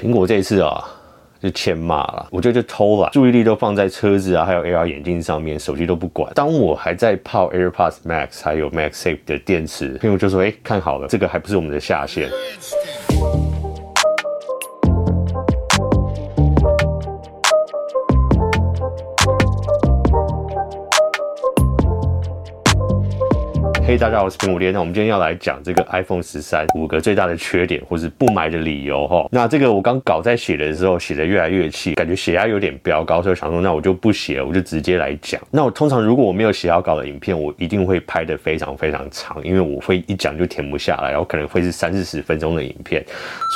苹果这次啊。就欠骂了，我觉得就偷了，注意力都放在车子啊，还有 AR 眼镜上面，手机都不管。当我还在泡 AirPods Max 还有 Max Safe 的电池，苹果就说：“哎，看好了，这个还不是我们的下线。”嘿，大家好，我是苹果爹。那我们今天要来讲这个 iPhone 十三五个最大的缺点，或是不买的理由哈。那这个我刚稿在写的时候，写的越来越气，感觉血压有点飙高，所以想说，那我就不写，我就直接来讲。那我通常如果我没有写好稿的影片，我一定会拍的非常非常长，因为我会一讲就停不下来，然后可能会是三四十分钟的影片。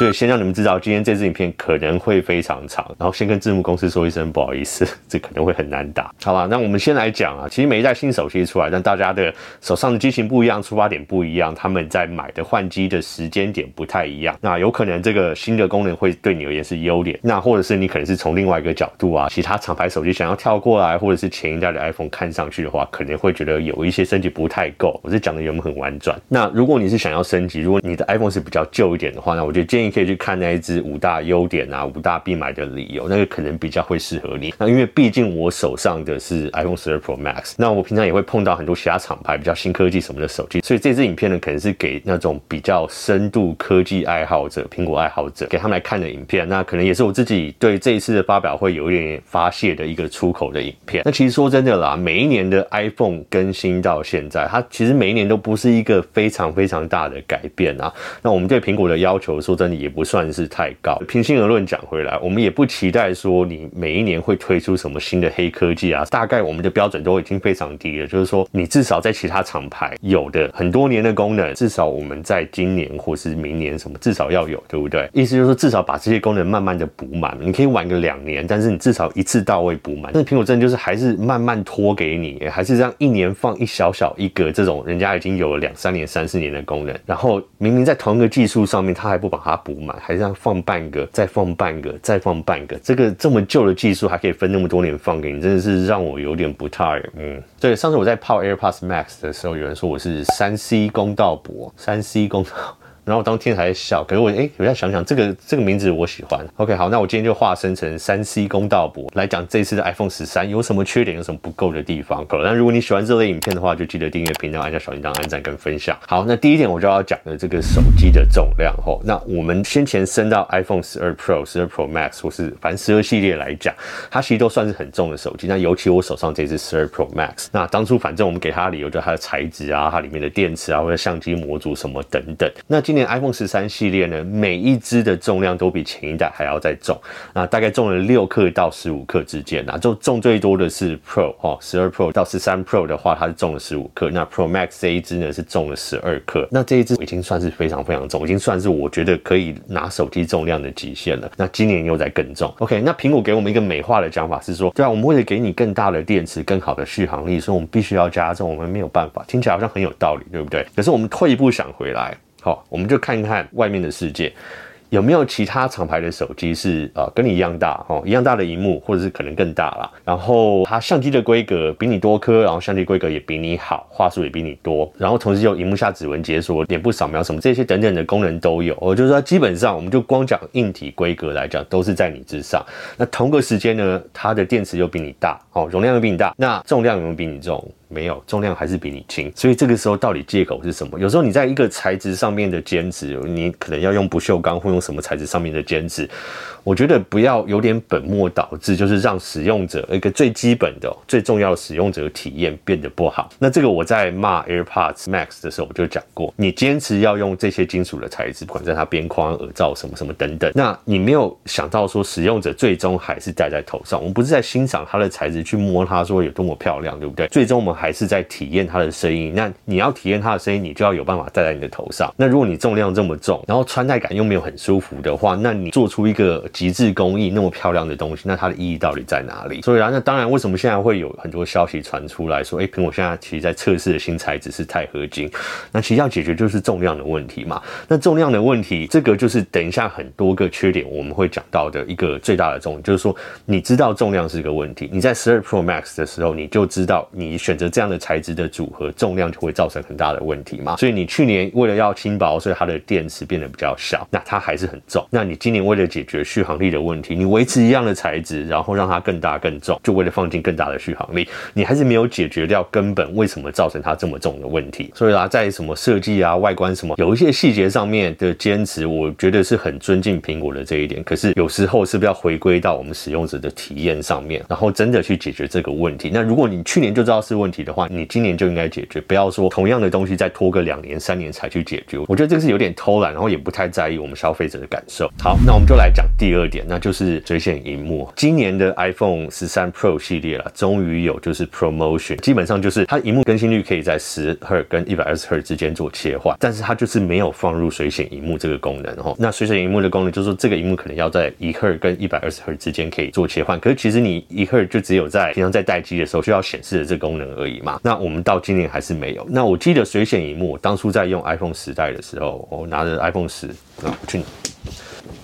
所以先让你们知道，今天这支影片可能会非常长，然后先跟字幕公司说一声不好意思，这可能会很难打。好吧，那我们先来讲啊，其实每一代新手机出来，但大家的手上的机型。不一样，出发点不一样，他们在买的换机的时间点不太一样。那有可能这个新的功能会对你而言是优点，那或者是你可能是从另外一个角度啊，其他厂牌手机想要跳过来，或者是前一代的 iPhone 看上去的话，可能会觉得有一些升级不太够。我是讲的有没有很婉转？那如果你是想要升级，如果你的 iPhone 是比较旧一点的话，那我就建议可以去看那一支五大优点啊，五大必买的理由，那个可能比较会适合你。那因为毕竟我手上的是 iPhone 12 Pro Max，那我平常也会碰到很多其他厂牌比较新科技什么我们的手机，所以这支影片呢，可能是给那种比较深度科技爱好者、苹果爱好者给他们来看的影片。那可能也是我自己对这一次的发表会有一点点发泄的一个出口的影片。那其实说真的啦，每一年的 iPhone 更新到现在，它其实每一年都不是一个非常非常大的改变啊。那我们对苹果的要求，说真的也不算是太高。平心而论讲回来，我们也不期待说你每一年会推出什么新的黑科技啊。大概我们的标准都已经非常低了，就是说你至少在其他厂牌有的。很多年的功能，至少我们在今年或是明年什么，至少要有，对不对？意思就是说，至少把这些功能慢慢的补满。你可以晚个两年，但是你至少一次到位补满。那苹果真的就是还是慢慢拖给你，还是这样一年放一小小一个这种，人家已经有了两三年、三四年的功能，然后明明在同一个技术上面，他还不把它补满，还是放半个，再放半个，再放半个。这个这么旧的技术还可以分那么多年放给你，真的是让我有点不太嗯。对，上次我在泡 AirPods Max 的时候，有人说我是山西公道伯，山西公道。然后当天还笑，可是我哎，我在想想这个这个名字我喜欢。OK，好，那我今天就化身成三 C 公道伯来讲这次的 iPhone 十三有什么缺点，有什么不够的地方。好那如果你喜欢这类影片的话，就记得订阅频道，按下小铃铛，按赞跟分享。好，那第一点我就要讲的这个手机的重量吼。那我们先前升到 iPhone 十二 Pro、十二 Pro Max 或是反正十二系列来讲，它其实都算是很重的手机。那尤其我手上这只十二 Pro Max，那当初反正我们给它的理由就是它的材质啊，它里面的电池啊，或者相机模组什么等等。那今今年 iPhone 十三。系列呢，每一支的重量都比前一代还要再重，那大概重了六克到十五克之间，那就重最多的是 Pro 哈，十二 Pro 到十三 Pro 的话，它是重了十五克，那 Pro Max 这一支呢是重了十二克，那这一支已经算是非常非常重，已经算是我觉得可以拿手机重量的极限了。那今年又在更重，OK？那苹果给我们一个美化的讲法是说，对啊，我们为了给你更大的电池、更好的续航力，所以我们必须要加重，我们没有办法，听起来好像很有道理，对不对？可是我们退一步想回来。好，我们就看一看外面的世界，有没有其他厂牌的手机是呃跟你一样大哦，一样大的荧幕，或者是可能更大啦。然后它相机的规格比你多颗，然后相机规格也比你好，画素也比你多，然后同时有荧幕下指纹解锁、脸部扫描什么这些等等的功能都有。我就说，基本上我们就光讲硬体规格来讲，都是在你之上。那同个时间呢，它的电池又比你大，哦，容量又比你大，那重量有没有比你重？没有，重量还是比你轻，所以这个时候到底借口是什么？有时候你在一个材质上面的坚持，你可能要用不锈钢或用什么材质上面的坚持。我觉得不要有点本末倒置，就是让使用者一个最基本的、最重要的使用者体验变得不好。那这个我在骂 AirPods Max 的时候我就讲过，你坚持要用这些金属的材质，不管在它边框、耳罩什么什么等等，那你没有想到说使用者最终还是戴在头上。我们不是在欣赏它的材质，去摸它说有多么漂亮，对不对？最终我们还还是在体验它的声音。那你要体验它的声音，你就要有办法戴在你的头上。那如果你重量这么重，然后穿戴感又没有很舒服的话，那你做出一个。极致工艺那么漂亮的东西，那它的意义到底在哪里？所以啊，那当然，为什么现在会有很多消息传出来说，哎，苹果现在其实在测试的新材质是钛合金，那其实要解决就是重量的问题嘛。那重量的问题，这个就是等一下很多个缺点我们会讲到的一个最大的重点，就是说你知道重量是一个问题，你在十二 Pro Max 的时候你就知道你选择这样的材质的组合，重量就会造成很大的问题嘛。所以你去年为了要轻薄，所以它的电池变得比较小，那它还是很重。那你今年为了解决续航力的问题，你维持一样的材质，然后让它更大更重，就为了放进更大的续航力，你还是没有解决掉根本为什么造成它这么重的问题。所以啊，在什么设计啊、外观什么，有一些细节上面的坚持，我觉得是很尊敬苹果的这一点。可是有时候是不是要回归到我们使用者的体验上面，然后真的去解决这个问题？那如果你去年就知道是问的话，你今年就应该解决，不要说同样的东西再拖个两年、三年才去解决。我觉得这个是有点偷懒，然后也不太在意我们消费者的感受。好，那我们就来讲第二点，那就是水显萤幕。今年的 iPhone 十三 Pro 系列了，终于有就是 ProMotion，基本上就是它荧幕更新率可以在十赫跟一百二十赫之间做切换，但是它就是没有放入水显荧幕这个功能哦。那水显荧幕的功能就是说，这个荧幕可能要在一赫跟一百二十赫之间可以做切换，可是其实你一赫就只有在平常在待机的时候需要显示的这个功能而已嘛。那我们到今年还是没有。那我记得水显荧幕，当初在用 iPhone 时代的时候，我拿着 iPhone 十，啊去。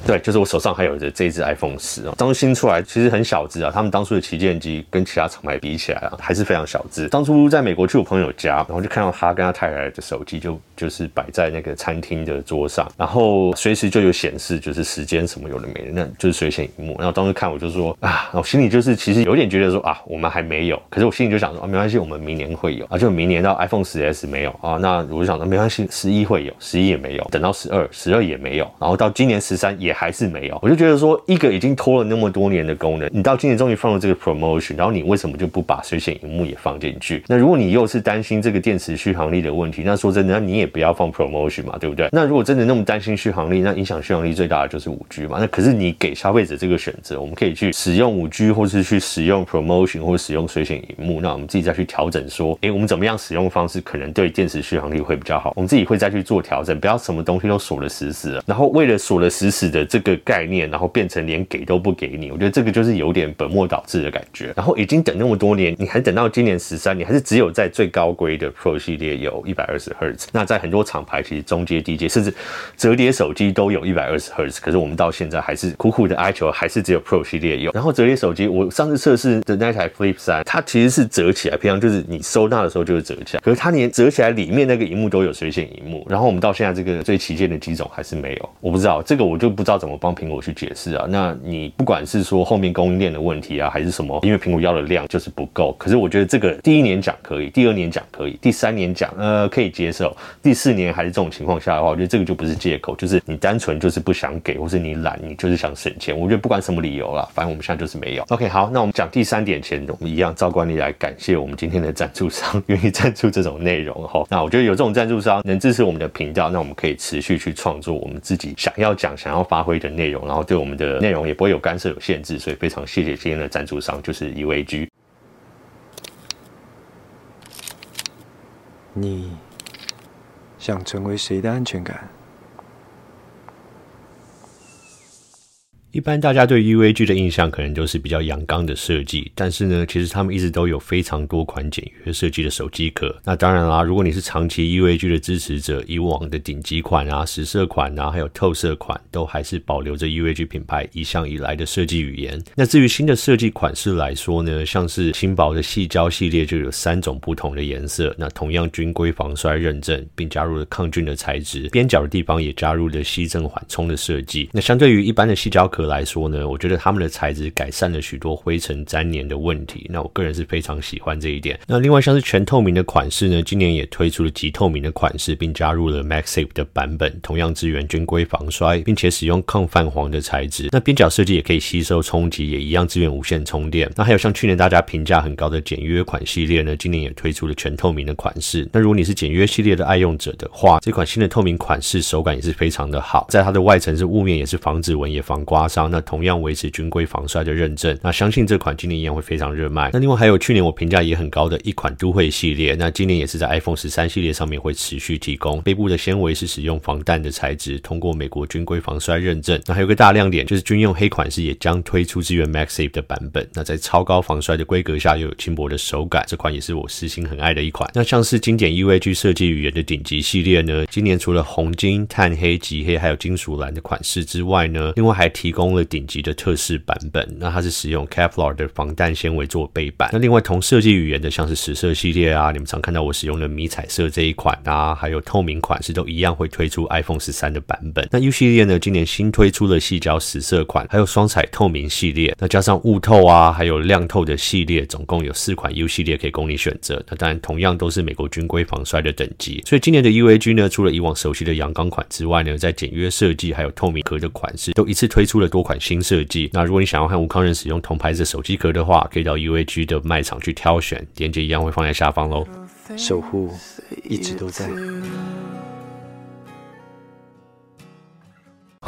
对，就是我手上还有着这只 iPhone 十哦，当初新出来其实很小只啊，他们当初的旗舰机跟其他厂牌比起来啊，还是非常小只。当初在美国去我朋友家，然后就看到他跟他太太的手机就就是摆在那个餐厅的桌上，然后随时就有显示就是时间什么有的没的，那就是随显萤幕。然后当时看我就说啊，我心里就是其实有点觉得说啊，我们还没有，可是我心里就想说啊，没关系，我们明年会有啊，就明年到 iPhone 十 S 没有啊，那我就想说没关系，十一会有，十一也没有，等到十二，十二也没有，然后到今年十三也还是没有，我就觉得说，一个已经拖了那么多年的功能，你到今年终于放了这个 promotion，然后你为什么就不把水显荧幕也放进去？那如果你又是担心这个电池续航力的问题，那说真的，那你也不要放 promotion 嘛，对不对？那如果真的那么担心续航力，那影响续航力最大的就是五 G 嘛。那可是你给消费者这个选择，我们可以去使用五 G，或是去使用 promotion，或使用水显荧幕。那我们自己再去调整，说，哎，我们怎么样使用方式可能对电池续航力会比较好？我们自己会再去做调整，不要什么东西都锁得死死的。然后为了锁得死死指的这个概念。然后变成连给都不给你，我觉得这个就是有点本末倒置的感觉。然后已经等那么多年，你还等到今年十三，你还是只有在最高规的 Pro 系列有一百二十赫兹。那在很多厂牌，其实中阶、低阶，甚至折叠手机都有一百二十赫兹。可是我们到现在还是苦苦的哀求，还是只有 Pro 系列有。然后折叠手机，我上次测试的那台 Flip 三，它其实是折起来，平常就是你收纳的时候就是折起来，可是它连折起来里面那个荧幕都有水显荧幕。然后我们到现在这个最旗舰的几种还是没有，我不知道这个我就不知道怎么帮苹果去解释啊，那你不管是说后面供应链的问题啊，还是什么，因为苹果要的量就是不够。可是我觉得这个第一年讲可以，第二年讲可以，第三年讲呃可以接受，第四年还是这种情况下的话，我觉得这个就不是借口，就是你单纯就是不想给，或是你懒，你就是想省钱。我觉得不管什么理由啦，反正我们现在就是没有。OK，好，那我们讲第三点前，我们一样照惯例来感谢我们今天的赞助商，愿意赞助这种内容哈。那我觉得有这种赞助商能支持我们的频道，那我们可以持续去创作我们自己想要讲、想要发挥的内容，然后对我们的内容也不会有干涉、有限制，所以非常谢谢今天的赞助商，就是 UAG。你想成为谁的安全感？一般大家对 UAG 的印象可能都是比较阳刚的设计，但是呢，其实他们一直都有非常多款简约设计的手机壳。那当然啦，如果你是长期 UAG 的支持者，以往的顶级款啊、实色款啊，还有透色款，都还是保留着 UAG 品牌一向以来的设计语言。那至于新的设计款式来说呢，像是轻薄的细胶系列就有三种不同的颜色，那同样军规防摔认证，并加入了抗菌的材质，边角的地方也加入了吸震缓冲的设计。那相对于一般的细胶壳来说呢，我觉得他们的材质改善了许多灰尘粘黏的问题。那我个人是非常喜欢这一点。那另外像是全透明的款式呢，今年也推出了极透明的款式，并加入了 Maxi 的版本，同样支援军规防摔，并且使用抗泛黄的材质。那边角设计也可以吸收冲击，也一样支援无线充电。那还有像去年大家评价很高的简约款系列呢，今年也推出了全透明的款式。那如果你是简约系列的爱用者的话，这款新的透明款式手感也是非常的好，在它的外层是雾面，也是防指纹，也防刮伤。那同样维持军规防摔的认证，那相信这款今年一样会非常热卖。那另外还有去年我评价也很高的一款都会系列，那今年也是在 iPhone 十三系列上面会持续提供。背部的纤维是使用防弹的材质，通过美国军规防摔认证。那还有个大亮点就是军用黑款式也将推出支援 MagSafe 的版本。那在超高防摔的规格下又有轻薄的手感，这款也是我私心很爱的一款。那像是经典 UAG 设计语言的顶级系列呢，今年除了红金、碳黑、极黑还有金属蓝的款式之外呢，另外还提供。供了顶级的特仕版本。那它是使用 Kevlar 的防弹纤维做背板。那另外同设计语言的，像是实色系列啊，你们常看到我使用的迷彩色这一款啊，还有透明款式都一样会推出 iPhone 十三的版本。那 U 系列呢，今年新推出了细胶实色款，还有双彩透明系列。那加上雾透啊，还有亮透的系列，总共有四款 U 系列可以供你选择。那当然同样都是美国军规防摔的等级。所以今年的 UAG 呢，除了以往熟悉的阳刚款之外呢，在简约设计还有透明壳的款式，都一次推出了多款新设计。那如果你想要和吴康仁使用同牌子手机壳的话，可以到 UAG 的卖场去挑选，链接一样会放在下方喽。守护一直都在。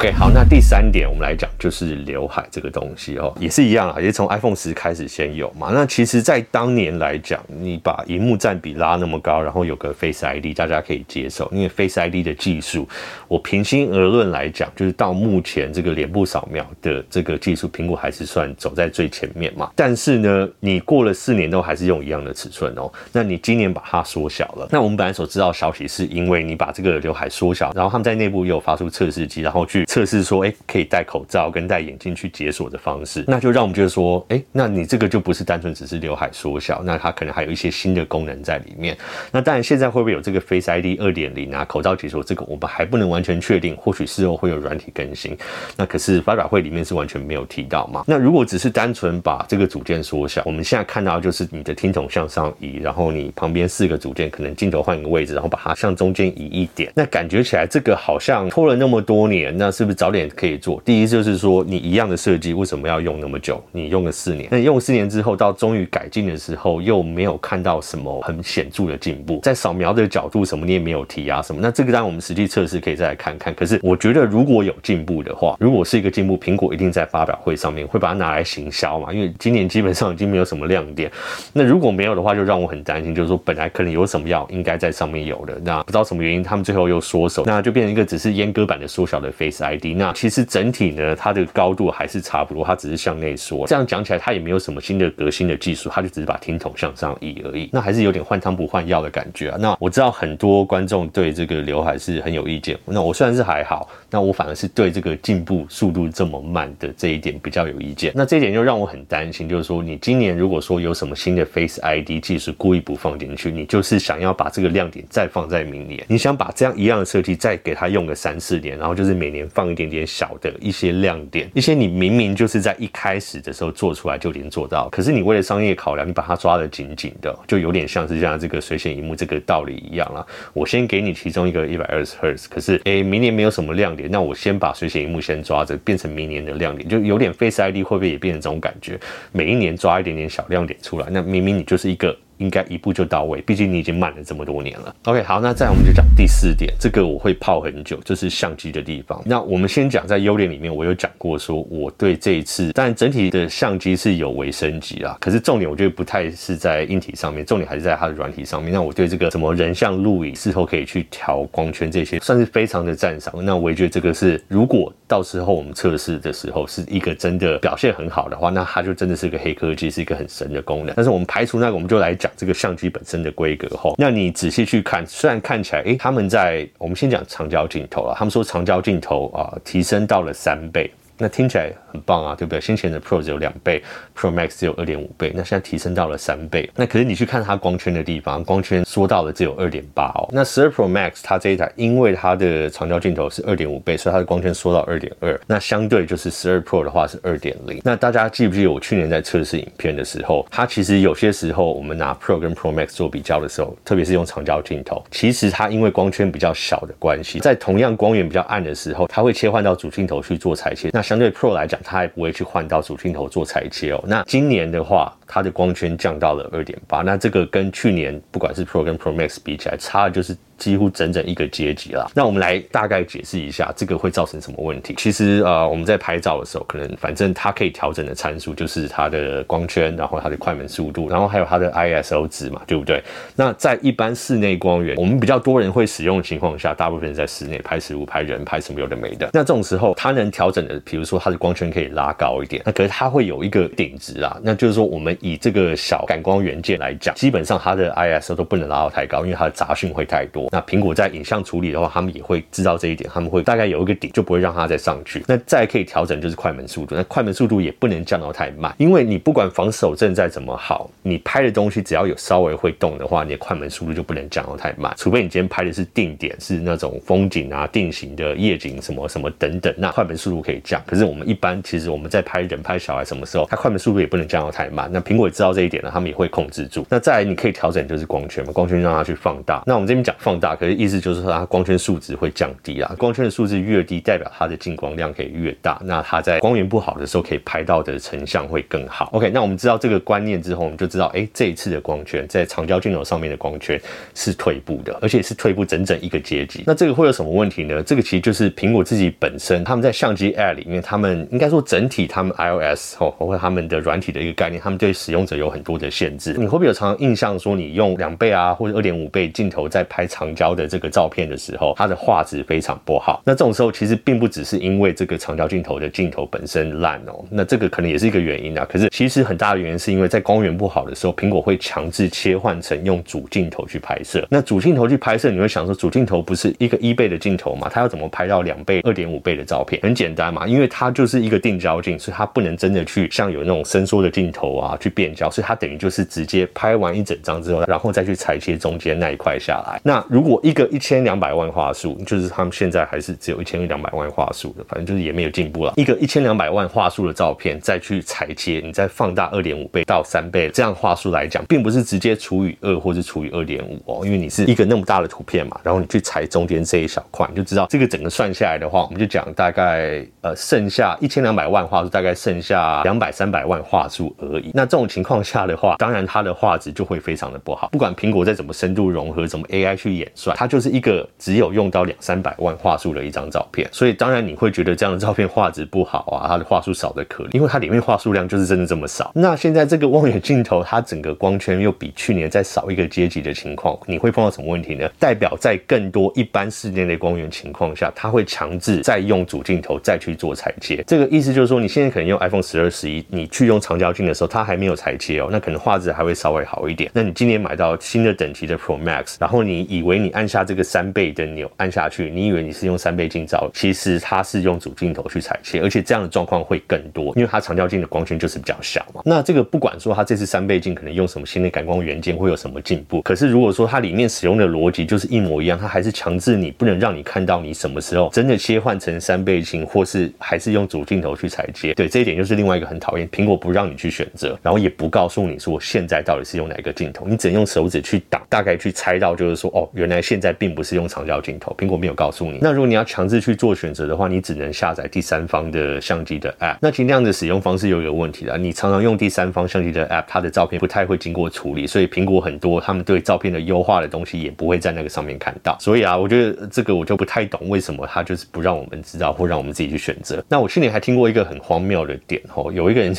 OK，好，那第三点我们来讲就是刘海这个东西哦，也是一样啊，也是从 iPhone 十开始先有嘛。那其实，在当年来讲，你把荧幕占比拉那么高，然后有个 Face ID，大家可以接受，因为 Face ID 的技术，我平心而论来讲，就是到目前这个脸部扫描的这个技术，苹果还是算走在最前面嘛。但是呢，你过了四年都还是用一样的尺寸哦。那你今年把它缩小了，那我们本来所知道消息是因为你把这个刘海缩小，然后他们在内部又有发出测试机，然后去。测试说，哎，可以戴口罩跟戴眼镜去解锁的方式，那就让我们觉得说，哎，那你这个就不是单纯只是刘海缩小，那它可能还有一些新的功能在里面。那当然，现在会不会有这个 Face ID 二点零啊，口罩解锁这个，我们还不能完全确定，或许事后会有软体更新。那可是发表会里面是完全没有提到嘛。那如果只是单纯把这个组件缩小，我们现在看到就是你的听筒向上移，然后你旁边四个组件可能镜头换一个位置，然后把它向中间移一点，那感觉起来这个好像拖了那么多年，那是是不是早点可以做？第一就是说，你一样的设计为什么要用那么久？你用了四年，那你用四年之后，到终于改进的时候，又没有看到什么很显著的进步，在扫描的角度什么你也没有提啊什么？那这个当然我们实际测试可以再来看看。可是我觉得如果有进步的话，如果是一个进步，苹果一定在发表会上面会把它拿来行销嘛，因为今年基本上已经没有什么亮点。那如果没有的话，就让我很担心，就是说本来可能有什么要应该在上面有的，那不知道什么原因，他们最后又缩手，那就变成一个只是阉割版的缩小的 Face ID。那其实整体呢，它的高度还是差不多，它只是向内缩。这样讲起来，它也没有什么新的革新的技术，它就只是把听筒向上移而已。那还是有点换汤不换药的感觉啊。那我知道很多观众对这个刘海是很有意见。那我虽然是还好，那我反而是对这个进步速度这么慢的这一点比较有意见。那这一点就让我很担心，就是说你今年如果说有什么新的 Face ID 技术故意不放进去，你就是想要把这个亮点再放在明年，你想把这样一样的设计再给它用个三四年，然后就是每年放一点点小的一些亮点，一些你明明就是在一开始的时候做出来就已经做到，可是你为了商业考量，你把它抓得紧紧的，就有点像是像这个水显荧幕这个道理一样啦。我先给你其中一个一百二十赫兹，可是诶，明年没有什么亮点，那我先把水显荧幕先抓着，变成明年的亮点，就有点 Face ID 会不会也变成这种感觉？每一年抓一点点小亮点出来，那明明你就是一个。应该一步就到位，毕竟你已经慢了这么多年了。OK，好，那再我们就讲第四点，这个我会泡很久，就是相机的地方。那我们先讲在优点里面，我有讲过说我对这一次，但整体的相机是有微升级啦。可是重点我觉得不太是在硬体上面，重点还是在它的软体上面。那我对这个什么人像录影，事后可以去调光圈这些，算是非常的赞赏。那我也觉得这个是，如果到时候我们测试的时候是一个真的表现很好的话，那它就真的是个黑科技，是一个很神的功能。但是我们排除那个，我们就来讲。这个相机本身的规格哈，那你仔细去看，虽然看起来，诶，他们在我们先讲长焦镜头了，他们说长焦镜头啊提升到了三倍。那听起来很棒啊，对不对？先前的 Pro 只有两倍，Pro Max 只有二点五倍，那现在提升到了三倍。那可是你去看它光圈的地方，光圈缩到了只有二点八哦。那十二 Pro Max 它这一台，因为它的长焦镜头是二点五倍，所以它的光圈缩到二点二。那相对就是十二 Pro 的话是二点零。那大家记不记得我去年在测试影片的时候，它其实有些时候我们拿 Pro 跟 Pro Max 做比较的时候，特别是用长焦镜头，其实它因为光圈比较小的关系，在同样光源比较暗的时候，它会切换到主镜头去做裁切。那相对 Pro 来讲，他还不会去换到主镜头做裁切哦。那今年的话，它的光圈降到了二点八，那这个跟去年不管是 Pro 跟 Pro Max 比起来，差的就是。几乎整整一个阶级了。那我们来大概解释一下，这个会造成什么问题？其实呃，我们在拍照的时候，可能反正它可以调整的参数就是它的光圈，然后它的快门速度，然后还有它的 ISO 值嘛，对不对？那在一般室内光源，我们比较多人会使用的情况下，大部分是在室内拍食物、拍人、拍什么有的没的。那这种时候，它能调整的，比如说它的光圈可以拉高一点，那可是它会有一个顶值啊，那就是说我们以这个小感光元件来讲，基本上它的 ISO 都不能拉到太高，因为它的杂讯会太多。那苹果在影像处理的话，他们也会知道这一点，他们会大概有一个底，就不会让它再上去。那再可以调整就是快门速度，那快门速度也不能降到太慢，因为你不管防守正再怎么好，你拍的东西只要有稍微会动的话，你的快门速度就不能降到太慢，除非你今天拍的是定点，是那种风景啊、定型的夜景什么什么等等，那快门速度可以降。可是我们一般其实我们在拍人、拍小孩什么时候，它快门速度也不能降到太慢。那苹果也知道这一点呢，他们也会控制住。那再来你可以调整就是光圈嘛，光圈让它去放大。那我们这边讲放大，可是意思就是说它光圈数值会降低啦。光圈的数值越低，代表它的进光量可以越大。那它在光源不好的时候，可以拍到的成像会更好。OK，那我们知道这个观念之后，我们就知道，哎、这一次的光圈在长焦镜头上面的光圈是退步的，而且是退步整整一个阶级。那这个会有什么问题呢？这个其实就是苹果自己本身，他们在相机 App 里面，他们应该说整体他们 iOS 哦，包括他们的软体的一个概念，他们对使用者有很多的限制。你会不会有常常印象说，你用两倍啊或者二点五倍镜头在拍长焦的这个照片的时候，它的画质非常不好？那这种时候其实并不只是因为这个长焦镜头的镜头本身烂哦，那这个可能也是一个原因啊。可是其实很大的原因是因为在光源不好的时候，苹果会强制切换成用主镜头去拍摄。那主镜头去拍摄，你会想说，主镜头不是一个一倍的镜头嘛？它要怎么拍到两倍、二点五倍的照片？很简单嘛，因为它就是一个定焦镜，所以它不能真的去像有那种伸缩的镜头啊去变焦，所以它等于就是直接拍完一整张之后，然后再去裁切中间那一块下来。那如果一个一千两百万画素，就是他们现在还是只有一千两百万画素的，反正就是也没有进步了。一个一千两百万画素的照片再去裁切，你再放大二点五倍到三倍，这样画素来讲，并不是直接除以二或是除以二点五哦，因为你是一个那么大的图片嘛，然后你去裁中间这一小块，你就知道这个整个算下来的话，我们就讲大概呃剩下一千两百万画素，大概剩下两百三百万画素而已。那这种情况下的话，当然它的画质就会非常的不好。不管苹果再怎么深度融合，怎么 AI 去演算，它就是一个只有用到两三百万画素的一张照片。所以当然你会觉得这样的照片画质不好啊，它的画素少得可怜，因为它里面画素量就是真的这么少。那现在这个望远镜头，它整个光圈又比去年再少一个阶级的情况，你会碰到什么问题呢？代表在更多一般室内的光源情况下，它会强制再用主镜头再去做裁切。这个意思就是说，你现在可能用 iPhone 十二、十一，你去用长焦镜的时候，它还没有裁切哦，那可能画质还会稍微好一点。那你今年买到新的等级的 Pro Max，然后你以为你按下这个三倍的钮按下去，你以为你是用三倍镜照，其实它是用主镜头去裁切，而且这样的状况会更多，因为它长焦镜的光圈就是比较小嘛。那这个不管说它这次三倍镜可能用什么新的感光元件会有什么进步，可是如果说它里面使用的逻辑就是一模一样，它还是强制你不能让你看到你什么时候真的切换成三倍镜，或是还是用主镜头去裁切。对，这一点就是另外一个很讨厌，苹果不让你去选择，然后也不告诉你说现在到底是用哪个镜头，你只能用手指去挡，大概去猜到就是说哦，原来现在并不是用长焦镜头，苹果没有告诉你。那如果你要强制去做选择的话，你只能下载第三方的相机的 App。那其实那样的使用方式又有问题了，你常常用第三方相机的 App，它的照片不太会经过处理，所以苹果很多他们对照片的优化的东西也不会在那个上面看到。所以啊，我觉得这个我就不太懂为什么他就是不让我们知道，或让我们自己去选择。那我去年还听过一个很荒谬的点哦，有一个人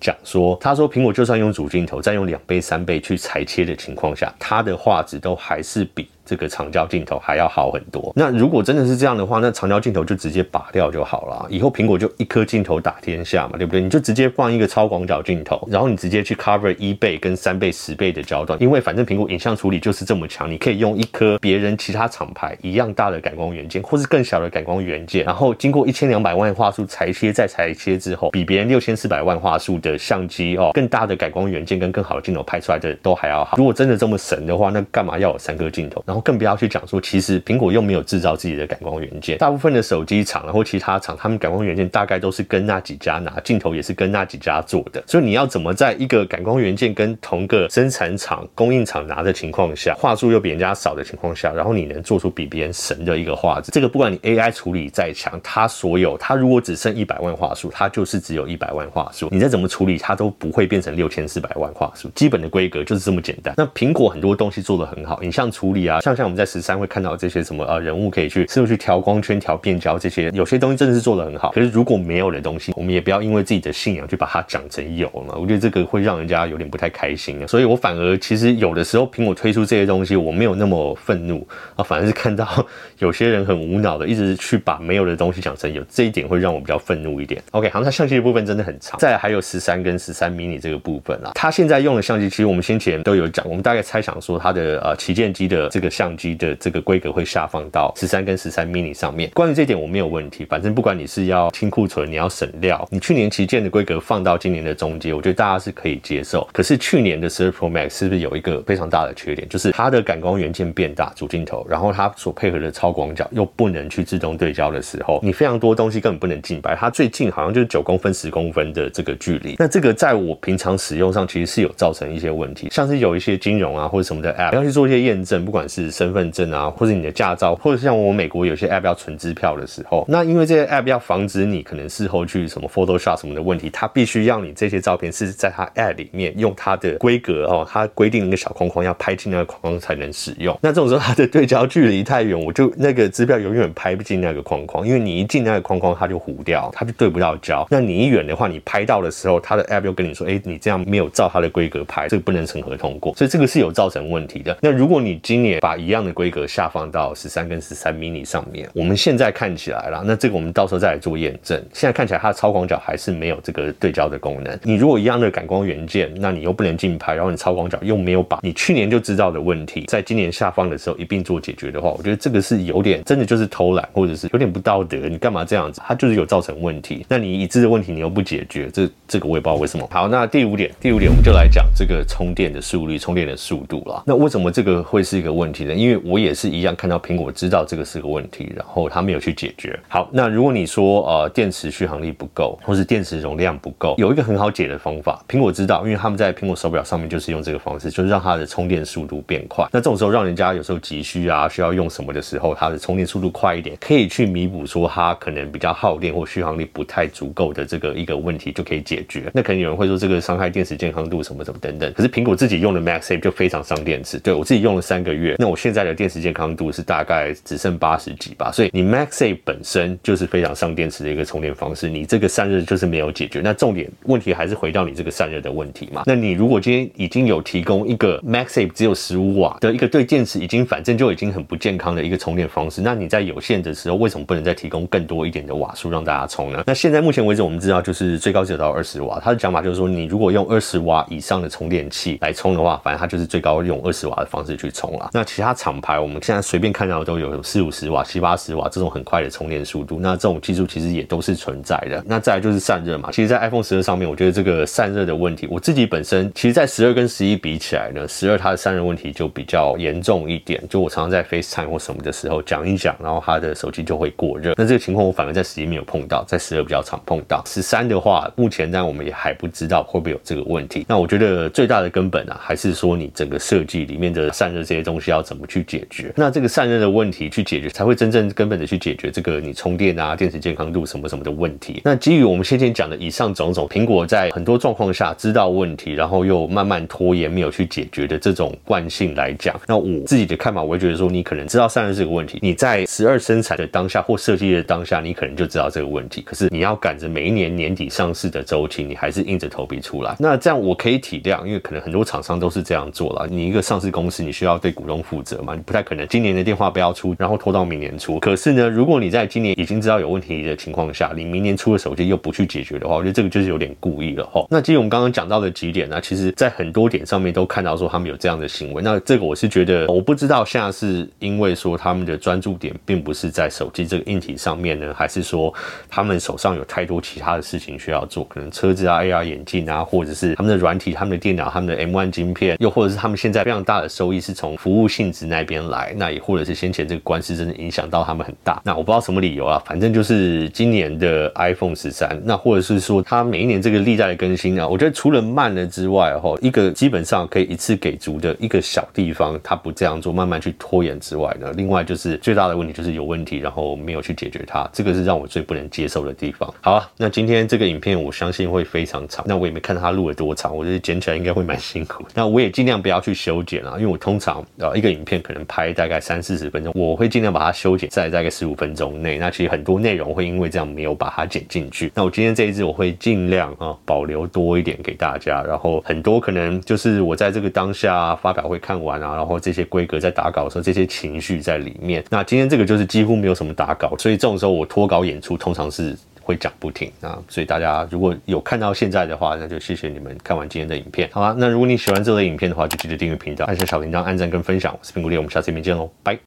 讲说，他说苹果就算用主镜头，再用两倍、三倍去裁切的情况下，它的画质都还是比。这个长焦镜头还要好很多。那如果真的是这样的话，那长焦镜头就直接拔掉就好了。以后苹果就一颗镜头打天下嘛，对不对？你就直接放一个超广角镜头，然后你直接去 cover 一倍跟三倍、十倍的焦段，因为反正苹果影像处理就是这么强，你可以用一颗别人其他厂牌一样大的感光元件，或是更小的感光元件，然后经过一千两百万画素裁切再裁切之后，比别人六千四百万画素的相机哦，更大的感光元件跟更好的镜头拍出来的都还要好。如果真的这么神的话，那干嘛要有三颗镜头？然后更不要去讲说，其实苹果又没有制造自己的感光元件，大部分的手机厂然后其他厂，他们感光元件大概都是跟那几家拿，镜头也是跟那几家做的。所以你要怎么在一个感光元件跟同个生产厂、供应厂拿的情况下，画素又比人家少的情况下，然后你能做出比别人神的一个画质？这个不管你 AI 处理再强，它所有它如果只剩一百万画素，它就是只有一百万画素，你再怎么处理，它都不会变成六千四百万画素。基本的规格就是这么简单。那苹果很多东西做得很好，影像处理啊，像像我们在十三会看到这些什么呃人物可以去是不是去调光圈、调变焦这些，有些东西真的是做得很好。可是如果没有的东西，我们也不要因为自己的信仰去把它讲成有了。我觉得这个会让人家有点不太开心啊。所以我反而其实有的时候苹果推出这些东西，我没有那么愤怒啊，反而是看到 有些人很无脑的一直去把没有的东西讲成有，这一点会让我比较愤怒一点。OK，好，它相机的部分真的很长，再来还有十三跟十三 mini 这个部分啊。它现在用的相机，其实我们先前都有讲，我们大概猜想说它的呃旗舰机的这个相机的这个规格会下放到十三跟十三 mini 上面。关于这点我没有问题，反正不管你是要清库存，你要省料，你去年旗舰的规格放到今年的中阶，我觉得大家是可以接受。可是去年的十二 Pro Max 是不是有一个非常大的缺点，就是它的感光元件变大，主镜头，然后它所配合的超广角又不能去自动对焦的时候，你非常多东西根本不能近拍，它最近好像就是九公分、十公分的这个距离。那这个在我平常使用上其实是有造成一些问题，像是有一些金融啊或者什么的 App 要去做一些验证，不管是身份证啊，或者你的驾照，或者像我美国有些 App 要存支票的时候，那因为这些 App 要防止你可能事后去什么 Photoshop 什么的问题，它必须要你这些照片是在它 App 里面用它的规格哦，它规定一个小框框要拍进那个框框才能使用。那这种时候它的对焦距离太远，我就那个支票永远拍不进那个框框，因为你一进那个框框它就糊掉，它就对不到焦。那你一远的话，你拍到的时候，它的 App 又跟你说，哎，你这样没有照它的规格拍，这个不能审核通过，所以这个是有造成问题的。那如果你今年把一样的规格下放到十三跟十三 mini 上面，我们现在看起来啦，那这个我们到时候再来做验证。现在看起来它的超广角还是没有这个对焦的功能。你如果一样的感光元件，那你又不能近拍，然后你超广角又没有把你去年就知道的问题，在今年下放的时候一并做解决的话，我觉得这个是有点真的就是偷懒，或者是有点不道德。你干嘛这样子？它就是有造成问题。那你已知的问题你又不解决，这这个我也不知道为什么。好，那第五点，第五点我们就来讲这个充电的速率、充电的速度啦。那为什么这个会是一个问题因为我也是一样看到苹果知道这个是个问题，然后他没有去解决。好，那如果你说呃电池续航力不够，或是电池容量不够，有一个很好解的方法，苹果知道，因为他们在苹果手表上面就是用这个方式，就是让它的充电速度变快。那这种时候让人家有时候急需啊，需要用什么的时候，它的充电速度快一点，可以去弥补说它可能比较耗电或续航力不太足够的这个一个问题，就可以解决。那可能有人会说这个伤害电池健康度什么什么等等，可是苹果自己用的 Maxim 就非常伤电池。对，我自己用了三个月，那我现在的电池健康度是大概只剩八十几吧。所以你 Max A 本身就是非常伤电池的一个充电方式，你这个散热就是没有解决。那重点问题还是回到你这个散热的问题嘛？那你如果今天已经有提供一个 Max A 只有十五瓦的一个对电池已经反正就已经很不健康的一个充电方式，那你在有限的时候为什么不能再提供更多一点的瓦数让大家充呢？那现在目前为止我们知道就是最高只有到二十瓦，它的讲法就是说你如果用二十瓦以上的充电器来充的话，反正它就是最高用二十瓦的方式去充了。那其他厂牌我们现在随便看到都有四五十瓦、七八十瓦这种很快的充电速度，那这种技术其实也都是存在的。那再来就是散热嘛，其实，在 iPhone 十二上面，我觉得这个散热的问题，我自己本身其实，在十二跟十一比起来呢，十二它的散热问题就比较严重一点。就我常常在 FaceTime 或什么的时候讲一讲，然后它的手机就会过热。那这个情况我反而在十一没有碰到，在十二比较常碰到。十三的话，目前呢我们也还不知道会不会有这个问题。那我觉得最大的根本啊，还是说你整个设计里面的散热这些东西要怎么去解决。那这个散热的问题去解决，才会真正根本的去解决这个你充电啊、电池健康度什么什么的问题。那基于我们先前讲的以上种种，苹果在很多状况下知道问题，然后又慢慢拖延没有去解决的这种惯性来讲，那我自己的看法，我会觉得说，你可能知道散热这个问题，你在十二生产的当下或设计的当下，你可能就知道这个问题。可是你要赶着每一年年底上市的周期，你还是硬着头皮出来。那这样我可以体谅，因为可能很多厂商都是这样做了。你一个上市公司，你需要对股东负负责嘛，你不太可能今年的电话不要出，然后拖到明年出。可是呢，如果你在今年已经知道有问题的情况下，你明年出的手机又不去解决的话，我觉得这个就是有点故意了哈。那基于我们刚刚讲到的几点呢，其实在很多点上面都看到说他们有这样的行为。那这个我是觉得，我不知道现在是因为说他们的专注点并不是在手机这个硬体上面呢，还是说他们手上有太多其他的事情需要做，可能车子啊、AR 眼镜啊，或者是他们的软体、他们的电脑、他们的 M1 晶片，又或者是他们现在非常大的收益是从服务性质那边来，那也或者是先前这个官司真的影响到他们很大。那我不知道什么理由啊，反正就是今年的 iPhone 十三，那或者是说它每一年这个历代的更新啊，我觉得除了慢了之外，哈，一个基本上可以一次给足的一个小地方，它不这样做，慢慢去拖延之外呢，另外就是最大的问题就是有问题，然后没有去解决它，这个是让我最不能接受的地方。好啊，那今天这个影片我相信会非常长，那我也没看到它录了多长，我觉得剪起来应该会蛮辛苦。那我也尽量不要去修剪啊，因为我通常呃一个影片可能拍大概三四十分钟，我会尽量把它修剪在大概十五分钟内。那其实很多内容会因为这样没有把它剪进去。那我今天这一支我会尽量啊保留多一点给大家，然后很多可能就是我在这个当下发表会看完啊，然后这些规格在打稿的时候，这些情绪在里面。那今天这个就是几乎没有什么打稿，所以这种时候我脱稿演出通常是。会讲不停啊。所以大家如果有看到现在的话，那就谢谢你们看完今天的影片。好啦，那如果你喜欢这类影片的话，就记得订阅频道，按下小铃铛，按赞跟分享。我是苹果爹，我们下次影片见喽，拜。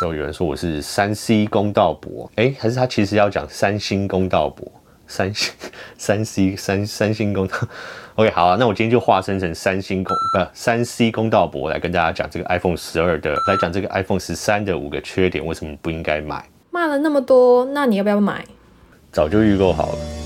时候有人说我是三 C 公道伯，哎，还是他其实要讲三星公道伯，三星 三 C 三三星公道。OK，好啊，那我今天就化身成三星公不三 C 公道伯来跟大家讲这个 iPhone 十二的，来讲这个 iPhone 十三的五个缺点，为什么不应该买？骂了那么多，那你要不要买？早就预购好了。